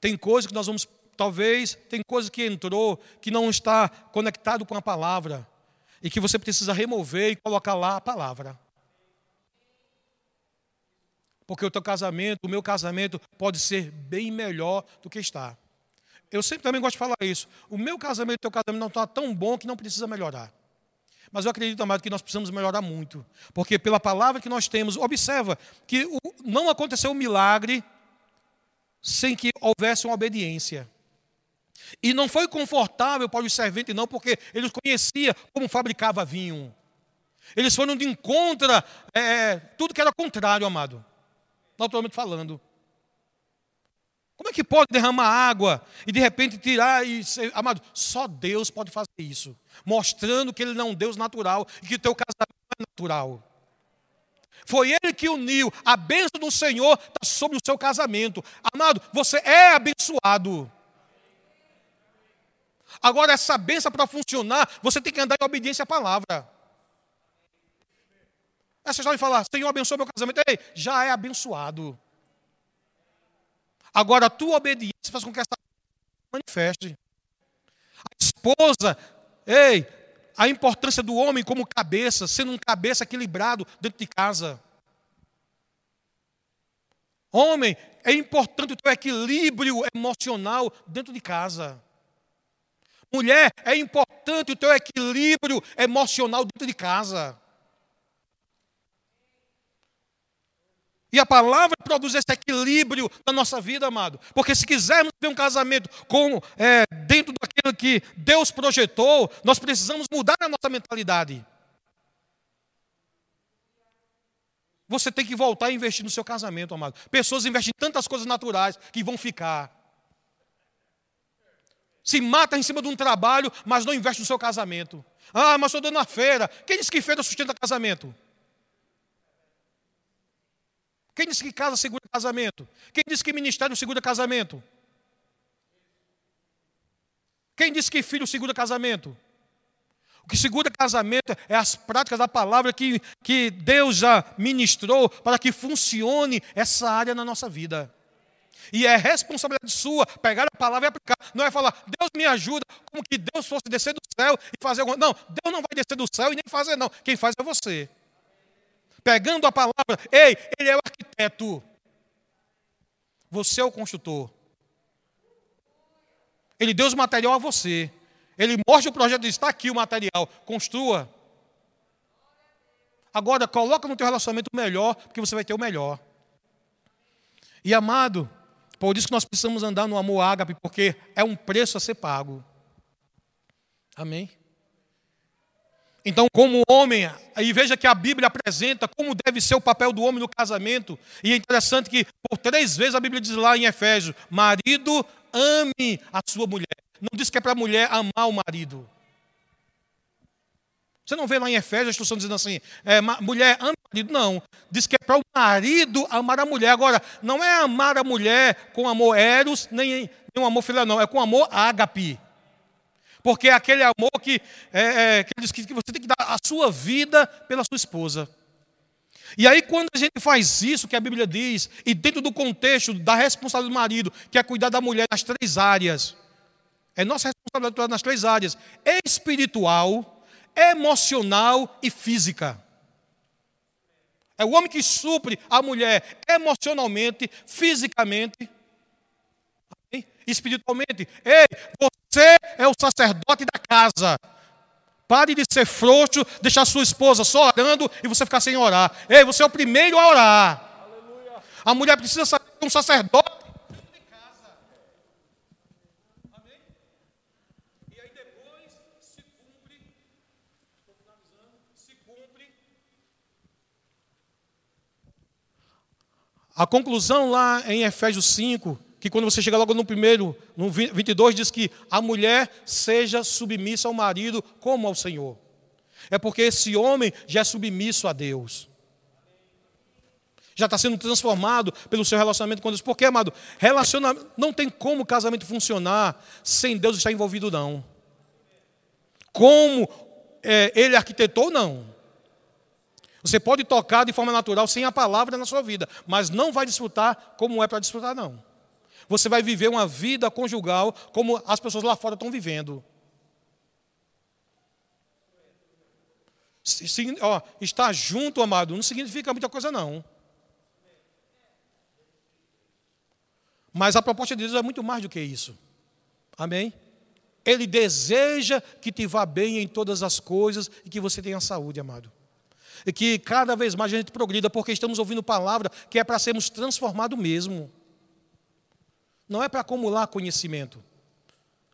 Tem coisas que nós vamos, talvez, tem coisas que entrou que não está conectado com a palavra e que você precisa remover e colocar lá a palavra. Porque o teu casamento, o meu casamento pode ser bem melhor do que está. Eu sempre também gosto de falar isso. O meu casamento e o teu casamento não está tão bom que não precisa melhorar. Mas eu acredito, amado, que nós precisamos melhorar muito. Porque pela palavra que nós temos, observa que não aconteceu um milagre sem que houvesse uma obediência. E não foi confortável para os serventes, não, porque eles conheciam como fabricava vinho. Eles foram de encontro, é, tudo que era contrário, amado. Naturalmente falando. Como é que pode derramar água e de repente tirar e ser, amado, só Deus pode fazer isso, mostrando que ele não é um Deus natural e que o teu casamento é natural. Foi ele que uniu, a bênção do Senhor está sobre o seu casamento. Amado, você é abençoado. Agora, essa bênção para funcionar, você tem que andar em obediência à palavra. Essa história de falar, Senhor, abençoa meu casamento, ei, já é abençoado. Agora, a tua obediência faz com que essa manifeste. A esposa, ei, a importância do homem como cabeça, sendo um cabeça equilibrado dentro de casa. Homem, é importante o teu equilíbrio emocional dentro de casa. Mulher, é importante o teu equilíbrio emocional dentro de casa. E a palavra produz esse equilíbrio na nossa vida, amado. Porque se quisermos ter um casamento com, é, dentro daquilo que Deus projetou, nós precisamos mudar a nossa mentalidade. Você tem que voltar a investir no seu casamento, amado. Pessoas investem em tantas coisas naturais que vão ficar. Se mata em cima de um trabalho, mas não investe no seu casamento. Ah, mas estou dando na feira. Quem disse que feira sustenta casamento? Quem disse que casa segura casamento? Quem disse que ministério segura casamento? Quem disse que filho segura casamento? O que segura casamento é as práticas da palavra que, que Deus já ministrou para que funcione essa área na nossa vida. E é responsabilidade sua pegar a palavra e aplicar. Não é falar, Deus me ajuda, como que Deus fosse descer do céu e fazer alguma Não, Deus não vai descer do céu e nem fazer, não. Quem faz é você pegando a palavra, ei, ele é o arquiteto. Você é o construtor. Ele deu os material a você. Ele mostra o projeto e está aqui o material, construa. Agora, coloca no teu relacionamento o melhor, porque você vai ter o melhor. E amado, por isso que nós precisamos andar no amor ágape, porque é um preço a ser pago. Amém? Então, como homem, aí veja que a Bíblia apresenta como deve ser o papel do homem no casamento. E é interessante que, por três vezes, a Bíblia diz lá em Efésios: marido, ame a sua mulher. Não diz que é para a mulher amar o marido. Você não vê lá em Efésios a instrução dizendo assim, é, mulher, ama o marido. Não. Diz que é para o marido amar a mulher. Agora, não é amar a mulher com amor eros, nem, nem um amor filha, não. É com amor ágape. Porque é aquele amor que, é, é, que diz que você tem que dar a sua vida pela sua esposa. E aí, quando a gente faz isso, que a Bíblia diz, e dentro do contexto da responsabilidade do marido, que é cuidar da mulher nas três áreas, é nossa responsabilidade nas três áreas: espiritual, emocional e física. É o homem que supre a mulher emocionalmente, fisicamente, espiritualmente. Ei, você é o sacerdote da casa. Pare de ser frouxo, deixar sua esposa só orando e você ficar sem orar. Ei, você é o primeiro a orar. Aleluia. A mulher precisa saber que um sacerdote A conclusão lá em Efésios 5, que quando você chega logo no primeiro, no 22, diz que a mulher seja submissa ao marido como ao Senhor. É porque esse homem já é submisso a Deus. Já está sendo transformado pelo seu relacionamento com Deus. Porque, amado, relacionamento, não tem como o casamento funcionar sem Deus estar envolvido, não. Como é, ele arquitetou, não. Você pode tocar de forma natural sem a palavra na sua vida, mas não vai desfrutar como é para desfrutar, não. Você vai viver uma vida conjugal como as pessoas lá fora estão vivendo. Ó, estar junto, amado, não significa muita coisa, não. Mas a proposta de Deus é muito mais do que isso. Amém? Ele deseja que te vá bem em todas as coisas e que você tenha saúde, amado e que cada vez mais a gente progrida, porque estamos ouvindo palavra que é para sermos transformados mesmo. Não é para acumular conhecimento,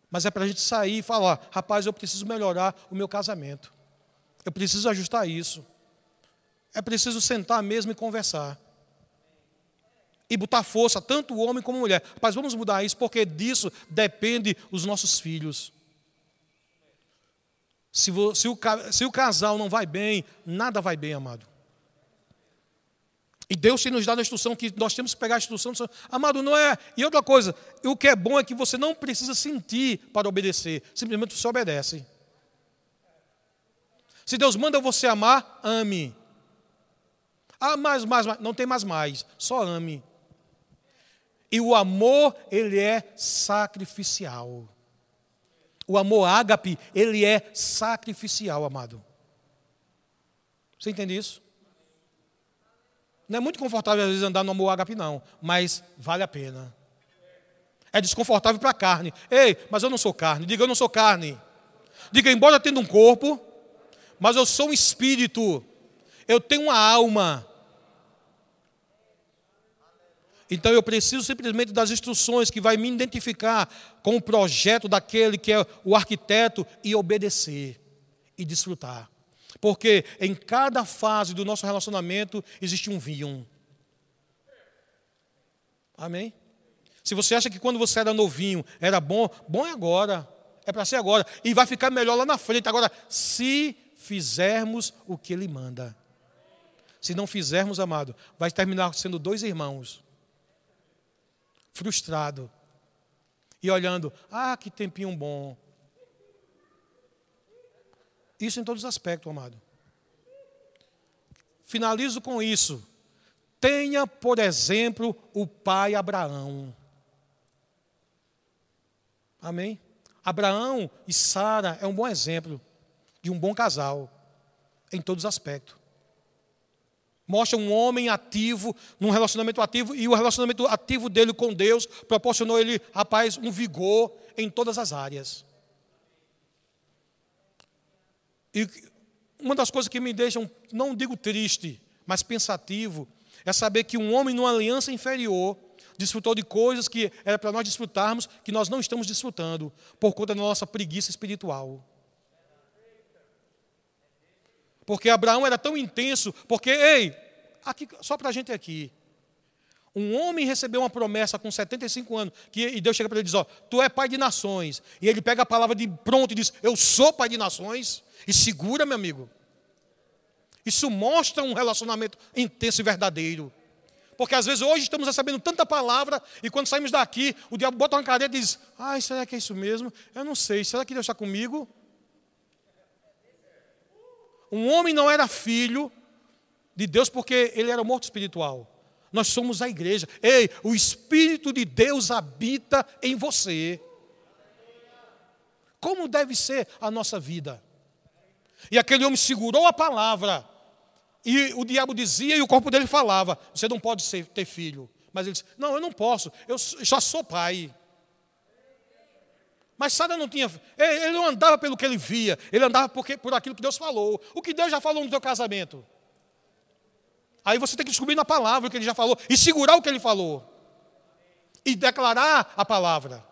mas é para a gente sair e falar: rapaz, eu preciso melhorar o meu casamento, eu preciso ajustar isso, é preciso sentar mesmo e conversar. E botar força, tanto o homem como a mulher. Rapaz, vamos mudar isso, porque disso depende os nossos filhos. Se, o, se o casal não vai bem, nada vai bem, amado. E Deus tem nos dado a instrução que nós temos que pegar a instrução. Amado, não é. E outra coisa, o que é bom é que você não precisa sentir para obedecer, simplesmente você obedece. Se Deus manda você amar, ame. Ah, mais, mais, mais. Não tem mais mais, só ame. E o amor, ele é sacrificial. O amor ágape, ele é sacrificial, amado. Você entende isso? Não é muito confortável às vezes andar no amor ágape, não, mas vale a pena. É desconfortável para a carne. Ei, mas eu não sou carne. Diga, eu não sou carne. Diga, embora tenha um corpo, mas eu sou um espírito. Eu tenho uma alma. Então eu preciso simplesmente das instruções que vai me identificar com o projeto daquele que é o arquiteto e obedecer e desfrutar. Porque em cada fase do nosso relacionamento existe um vinho. Amém? Se você acha que quando você era novinho era bom, bom é agora. É para ser agora. E vai ficar melhor lá na frente. Agora, se fizermos o que Ele manda. Se não fizermos, amado, vai terminar sendo dois irmãos frustrado e olhando, ah, que tempinho bom. Isso em todos os aspectos, amado. Finalizo com isso. Tenha, por exemplo, o pai Abraão. Amém? Abraão e Sara é um bom exemplo de um bom casal em todos os aspectos. Mostra um homem ativo, num relacionamento ativo, e o relacionamento ativo dele com Deus proporcionou ele, rapaz, um vigor em todas as áreas. E uma das coisas que me deixam, não digo triste, mas pensativo, é saber que um homem numa aliança inferior desfrutou de coisas que era para nós desfrutarmos, que nós não estamos desfrutando, por conta da nossa preguiça espiritual. Porque Abraão era tão intenso, porque, ei, aqui, só para a gente aqui, Um homem recebeu uma promessa com 75 anos, que, e Deus chega para ele e diz: Ó, tu é pai de nações. E ele pega a palavra de pronto e diz: Eu sou pai de nações. E segura, meu amigo. Isso mostra um relacionamento intenso e verdadeiro. Porque às vezes hoje estamos recebendo tanta palavra e quando saímos daqui, o diabo bota uma cadeira e diz: Ai, será que é isso mesmo? Eu não sei. Será que Deus está comigo? Um homem não era filho de Deus porque ele era morto espiritual. Nós somos a igreja. Ei, o Espírito de Deus habita em você. Como deve ser a nossa vida? E aquele homem segurou a palavra. E o diabo dizia e o corpo dele falava: Você não pode ser, ter filho. Mas ele disse: Não, eu não posso, eu já sou pai. Mas Sara não tinha. Ele não andava pelo que ele via, ele andava porque, por aquilo que Deus falou. O que Deus já falou no teu casamento. Aí você tem que descobrir na palavra o que ele já falou e segurar o que ele falou. E declarar a palavra.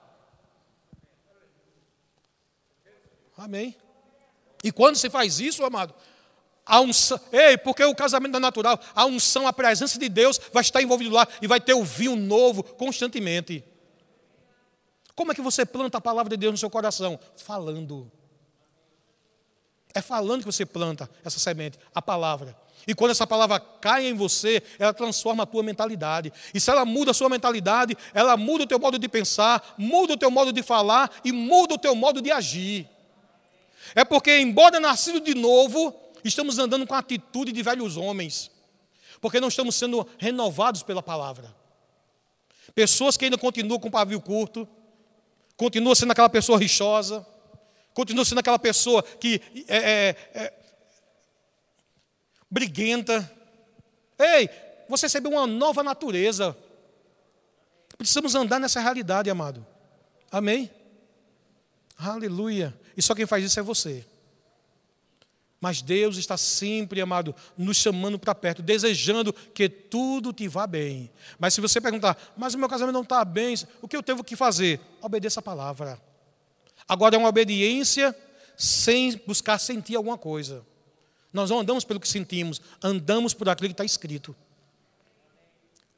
Amém. E quando você faz isso, amado, a unção, ei, porque o casamento é natural, a unção, a presença de Deus vai estar envolvido lá e vai ter o vinho novo constantemente. Como é que você planta a palavra de Deus no seu coração? Falando. É falando que você planta essa semente, a palavra. E quando essa palavra cai em você, ela transforma a tua mentalidade. E se ela muda a sua mentalidade, ela muda o teu modo de pensar, muda o teu modo de falar e muda o teu modo de agir. É porque, embora nascido de novo, estamos andando com a atitude de velhos homens. Porque não estamos sendo renovados pela palavra. Pessoas que ainda continuam com pavio curto, continua sendo aquela pessoa rixosa, continua sendo aquela pessoa que é, é, é briguenta. Ei, você recebeu uma nova natureza. Precisamos andar nessa realidade, amado. Amém? Aleluia. E só quem faz isso é você. Mas Deus está sempre, amado, nos chamando para perto, desejando que tudo te vá bem. Mas se você perguntar, mas o meu casamento não está bem, o que eu tenho que fazer? Obedeça a palavra. Agora é uma obediência sem buscar sentir alguma coisa. Nós não andamos pelo que sentimos, andamos por aquilo que está escrito.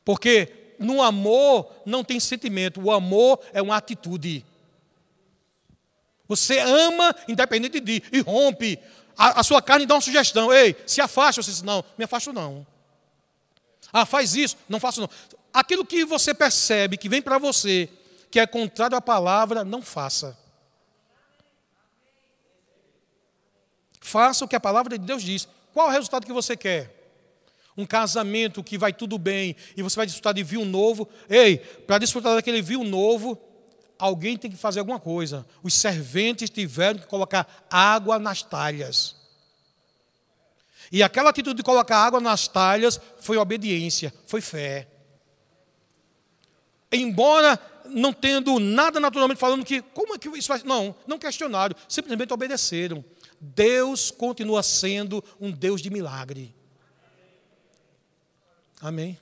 Porque no amor não tem sentimento, o amor é uma atitude. Você ama independente de e rompe a, a sua carne dá uma sugestão. Ei, se afasta. Você diz, não, me afasto não. Ah, faz isso. Não faço não. Aquilo que você percebe, que vem para você, que é contrário à palavra, não faça. Faça o que a palavra de Deus diz. Qual o resultado que você quer? Um casamento que vai tudo bem e você vai desfrutar de vinho novo. Ei, para desfrutar daquele vinho novo, alguém tem que fazer alguma coisa. Os serventes tiveram que colocar água nas talhas. E aquela atitude de colocar água nas talhas foi obediência, foi fé. Embora não tendo nada naturalmente falando que, como é que isso faz? Não, não questionaram, simplesmente obedeceram. Deus continua sendo um Deus de milagre. Amém.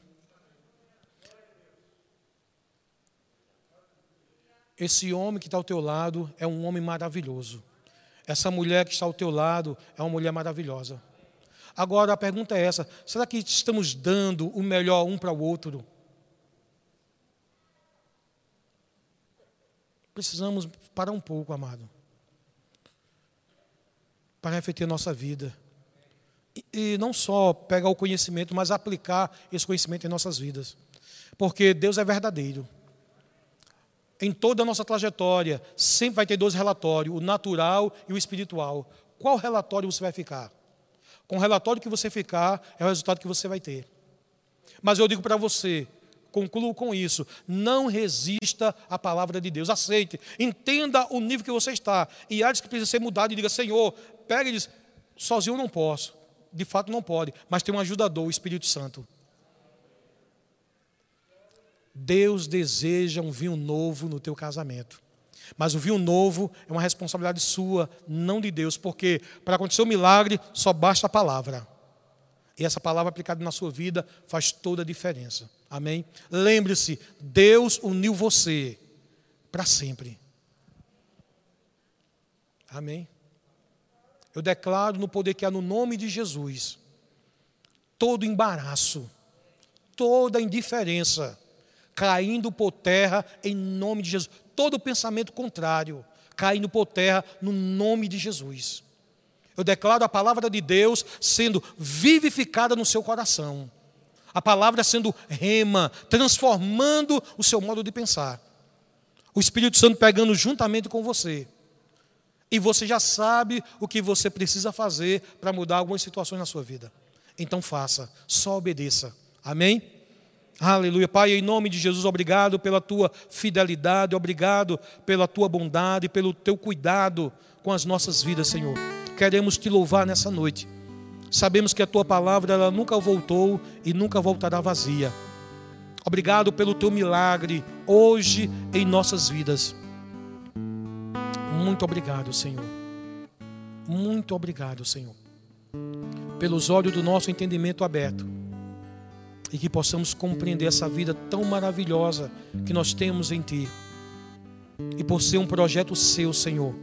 Esse homem que está ao teu lado é um homem maravilhoso. Essa mulher que está ao teu lado é uma mulher maravilhosa. Agora a pergunta é essa: será que estamos dando o melhor um para o outro? Precisamos parar um pouco, amado, para refletir nossa vida. E, não só pegar o conhecimento, mas aplicar esse conhecimento em nossas vidas. Porque Deus é verdadeiro em toda a nossa trajetória, sempre vai ter dois relatórios, o natural e o espiritual. Qual relatório você vai ficar? Com o relatório que você ficar, é o resultado que você vai ter. Mas eu digo para você, concluo com isso: não resista à palavra de Deus, aceite, entenda o nível que você está, e áreas que precisa ser mudado, e diga: Senhor, pega e diz: sozinho não posso, de fato não pode, mas tem um ajudador, o Espírito Santo. Deus deseja um vinho novo no teu casamento. Mas o vinho novo é uma responsabilidade sua, não de Deus, porque para acontecer o um milagre só basta a palavra. E essa palavra aplicada na sua vida faz toda a diferença. Amém? Lembre-se, Deus uniu você para sempre. Amém? Eu declaro no poder que há no nome de Jesus todo embaraço, toda indiferença caindo por terra em nome de Jesus. Todo pensamento contrário caindo por terra no nome de Jesus. Eu declaro a palavra de Deus sendo vivificada no seu coração. A palavra sendo rema, transformando o seu modo de pensar. O Espírito Santo pegando juntamente com você. E você já sabe o que você precisa fazer para mudar algumas situações na sua vida. Então faça, só obedeça. Amém? Aleluia. Pai, em nome de Jesus, obrigado pela tua fidelidade, obrigado pela tua bondade, pelo teu cuidado com as nossas vidas, Senhor. Queremos te louvar nessa noite. Sabemos que a tua palavra ela nunca voltou e nunca voltará vazia. Obrigado pelo teu milagre hoje em nossas vidas. Muito obrigado, Senhor. Muito obrigado, Senhor. Pelos olhos do nosso entendimento aberto e que possamos compreender essa vida tão maravilhosa que nós temos em Ti. E por ser um projeto seu, Senhor,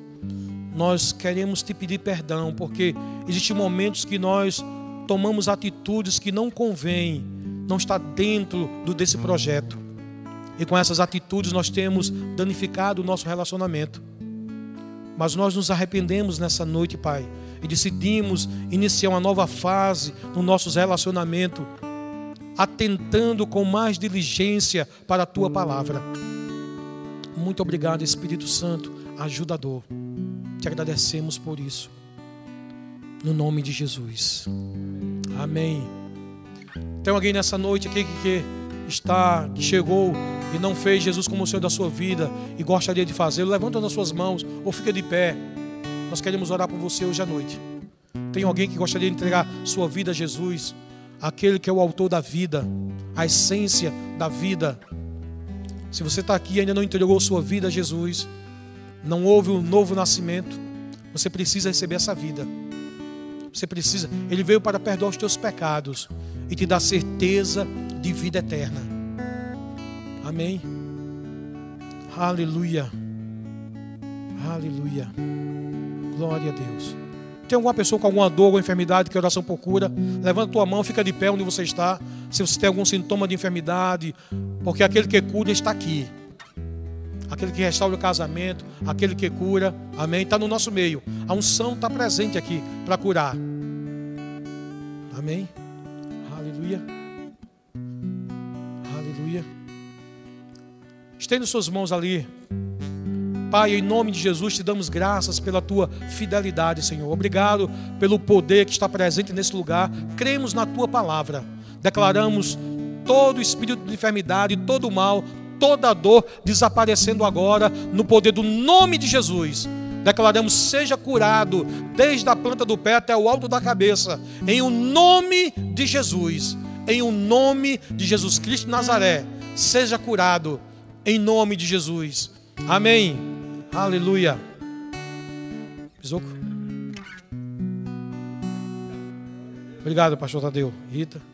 nós queremos te pedir perdão, porque existem momentos que nós tomamos atitudes que não convêm, não está dentro do, desse projeto. E com essas atitudes nós temos danificado o nosso relacionamento. Mas nós nos arrependemos nessa noite, Pai, e decidimos iniciar uma nova fase no nosso relacionamento atentando com mais diligência para a tua palavra. Muito obrigado, Espírito Santo, ajudador. Te agradecemos por isso. No nome de Jesus. Amém. Tem alguém nessa noite aqui que está, que chegou e não fez Jesus como o Senhor da sua vida e gostaria de fazê-lo? Levanta nas suas mãos ou fica de pé. Nós queremos orar por você hoje à noite. Tem alguém que gostaria de entregar sua vida a Jesus? aquele que é o autor da vida, a essência da vida. Se você está aqui e ainda não entregou sua vida a Jesus, não houve um novo nascimento, você precisa receber essa vida. Você precisa, ele veio para perdoar os teus pecados e te dar certeza de vida eterna. Amém. Aleluia. Aleluia. Glória a Deus. Tem alguma pessoa com alguma dor, alguma enfermidade que a oração procura? Levanta tua mão, fica de pé onde você está. Se você tem algum sintoma de enfermidade, porque aquele que cura está aqui. Aquele que restaura o casamento, aquele que cura, amém? Está no nosso meio. A unção está presente aqui para curar. Amém? Aleluia. Estende suas mãos ali. Pai, em nome de Jesus, te damos graças pela tua fidelidade, Senhor. Obrigado pelo poder que está presente nesse lugar. Cremos na tua palavra. Declaramos todo espírito de enfermidade, todo mal, toda dor desaparecendo agora no poder do nome de Jesus. Declaramos: seja curado desde a planta do pé até o alto da cabeça, em o nome de Jesus, em o nome de Jesus Cristo de Nazaré. Seja curado em nome de Jesus. Amém. Aleluia. Obrigado, pastor Tadeu. Rita.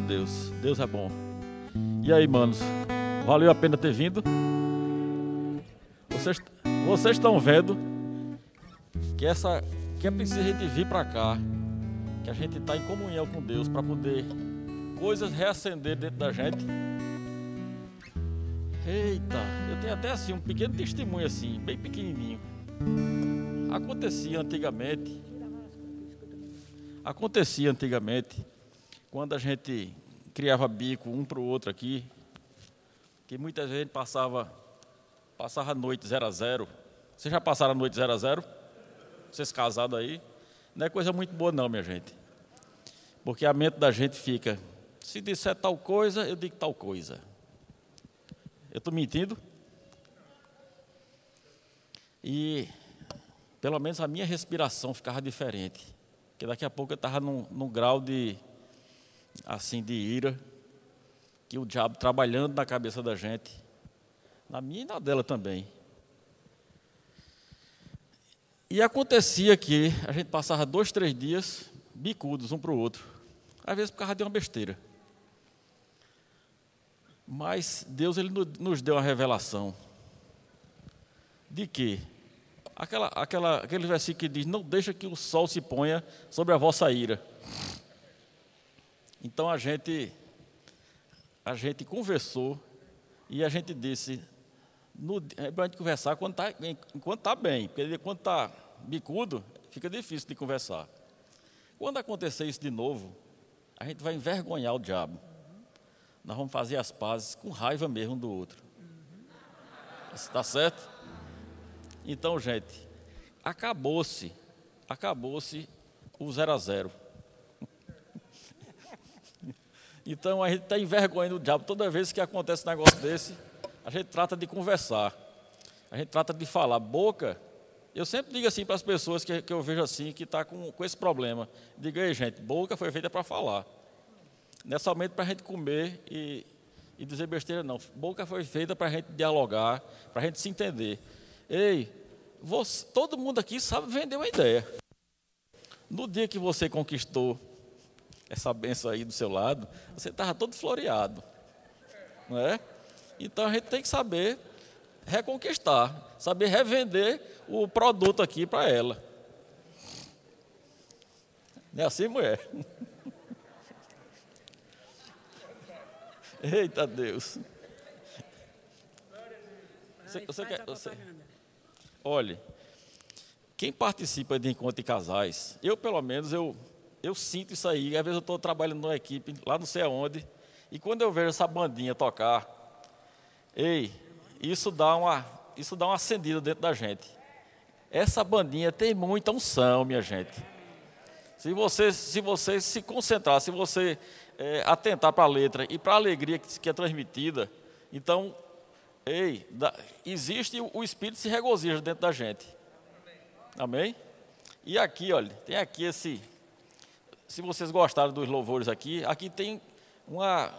Deus. Deus é bom. E aí, manos? Valeu a pena ter vindo? Vocês, vocês estão vendo que essa que é preciso a gente vir para cá, que a gente está em comunhão com Deus para poder coisas reacender dentro da gente. Eita, eu tenho até assim um pequeno testemunho assim, bem pequenininho. Acontecia antigamente. Acontecia antigamente quando a gente criava bico um para o outro aqui, que muita gente passava passava a noite 0 a 0. Vocês já passaram a noite 0 a 0? Vocês casados aí? Não é coisa muito boa não, minha gente. Porque a mente da gente fica, se disser tal coisa, eu digo tal coisa. Eu estou mentindo? E pelo menos a minha respiração ficava diferente. Porque daqui a pouco eu estava num, num grau de assim de ira, que o diabo trabalhando na cabeça da gente, Na minha e na dela também. E acontecia que a gente passava dois, três dias bicudos um para o outro. Às vezes por causa de uma besteira. Mas Deus ele nos deu uma revelação de que aquela, aquela, aquele versículo que diz: Não deixa que o sol se ponha sobre a vossa ira. Então a gente, a gente conversou e a gente disse: no, é para a gente conversar quando está enquanto tá bem, porque quando está bicudo, fica difícil de conversar. Quando acontecer isso de novo, a gente vai envergonhar o diabo. Nós vamos fazer as pazes com raiva mesmo do outro. Está certo? Então, gente, acabou-se, acabou-se o zero a zero. Então a gente está envergonhando o diabo toda vez que acontece um negócio desse. A gente trata de conversar, a gente trata de falar. Boca, eu sempre digo assim para as pessoas que, que eu vejo assim, que está com, com esse problema. Diga aí, gente, boca foi feita para falar. Não é somente para a gente comer e, e dizer besteira, não. Boca foi feita para a gente dialogar, para a gente se entender. Ei, você, todo mundo aqui sabe vender uma ideia. No dia que você conquistou essa benção aí do seu lado, você estava todo floreado. Não é? Então a gente tem que saber reconquistar, saber revender o produto aqui para ela. Não é assim, mulher? [LAUGHS] Eita Deus. Você, você quer, você, olhe, quem participa de encontro de casais, eu pelo menos eu, eu sinto isso aí. Às vezes eu estou trabalhando numa equipe, lá não sei aonde, e quando eu vejo essa bandinha tocar, ei, isso dá uma, isso dá uma acendida dentro da gente. Essa bandinha tem muita unção, minha gente. Se você se, você se concentrar, se você é, atentar para a letra e para a alegria que, que, é transmitida, então, ei, da, existe o, o Espírito se regozija dentro da gente. Amém? E aqui, olha, tem aqui esse. Se vocês gostaram dos louvores aqui, aqui tem uma,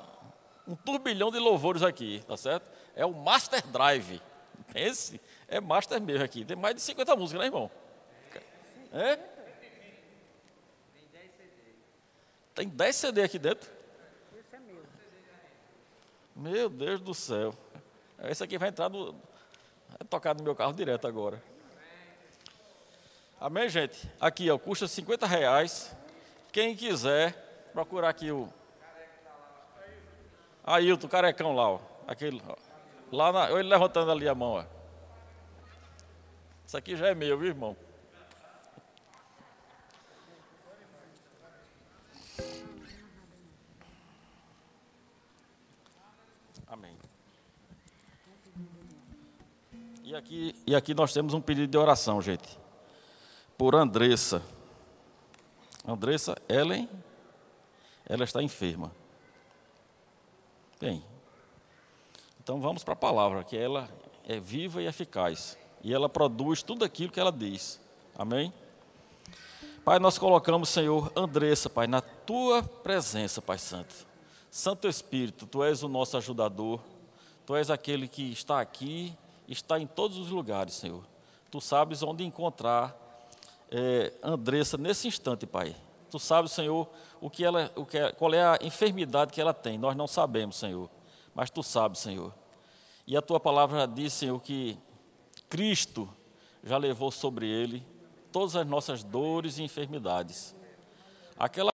um turbilhão de louvores aqui, tá certo? É o Master Drive. Pense, é Master mesmo aqui. Tem mais de 50 músicas, né, irmão? É? Tem 10 CD aqui dentro. Esse é meu. Meu Deus do céu. Esse aqui vai entrar no. Vai tocar no meu carro direto agora. Amém, gente? Aqui, ó, custa 50 reais. Quem quiser, procurar aqui o. Ailton, o carecão lá, ó. Aquele, ó. Lá na, ele levantando ali a mão, ó. Isso aqui já é meu, viu, irmão? Amém. E aqui, e aqui nós temos um pedido de oração, gente. Por Andressa. Andressa Ellen, ela está enferma. Bem, então vamos para a palavra, que ela é viva e eficaz. E ela produz tudo aquilo que ela diz. Amém? Pai, nós colocamos, Senhor, Andressa, Pai, na tua presença, Pai Santo. Santo Espírito, tu és o nosso ajudador. Tu és aquele que está aqui, está em todos os lugares, Senhor. Tu sabes onde encontrar é, Andressa nesse instante, Pai. Tu sabes, Senhor, o que ela, o que, é, qual é a enfermidade que ela tem. Nós não sabemos, Senhor, mas Tu sabes, Senhor. E a Tua palavra diz, Senhor, que Cristo já levou sobre ele todas as nossas dores e enfermidades. Aquela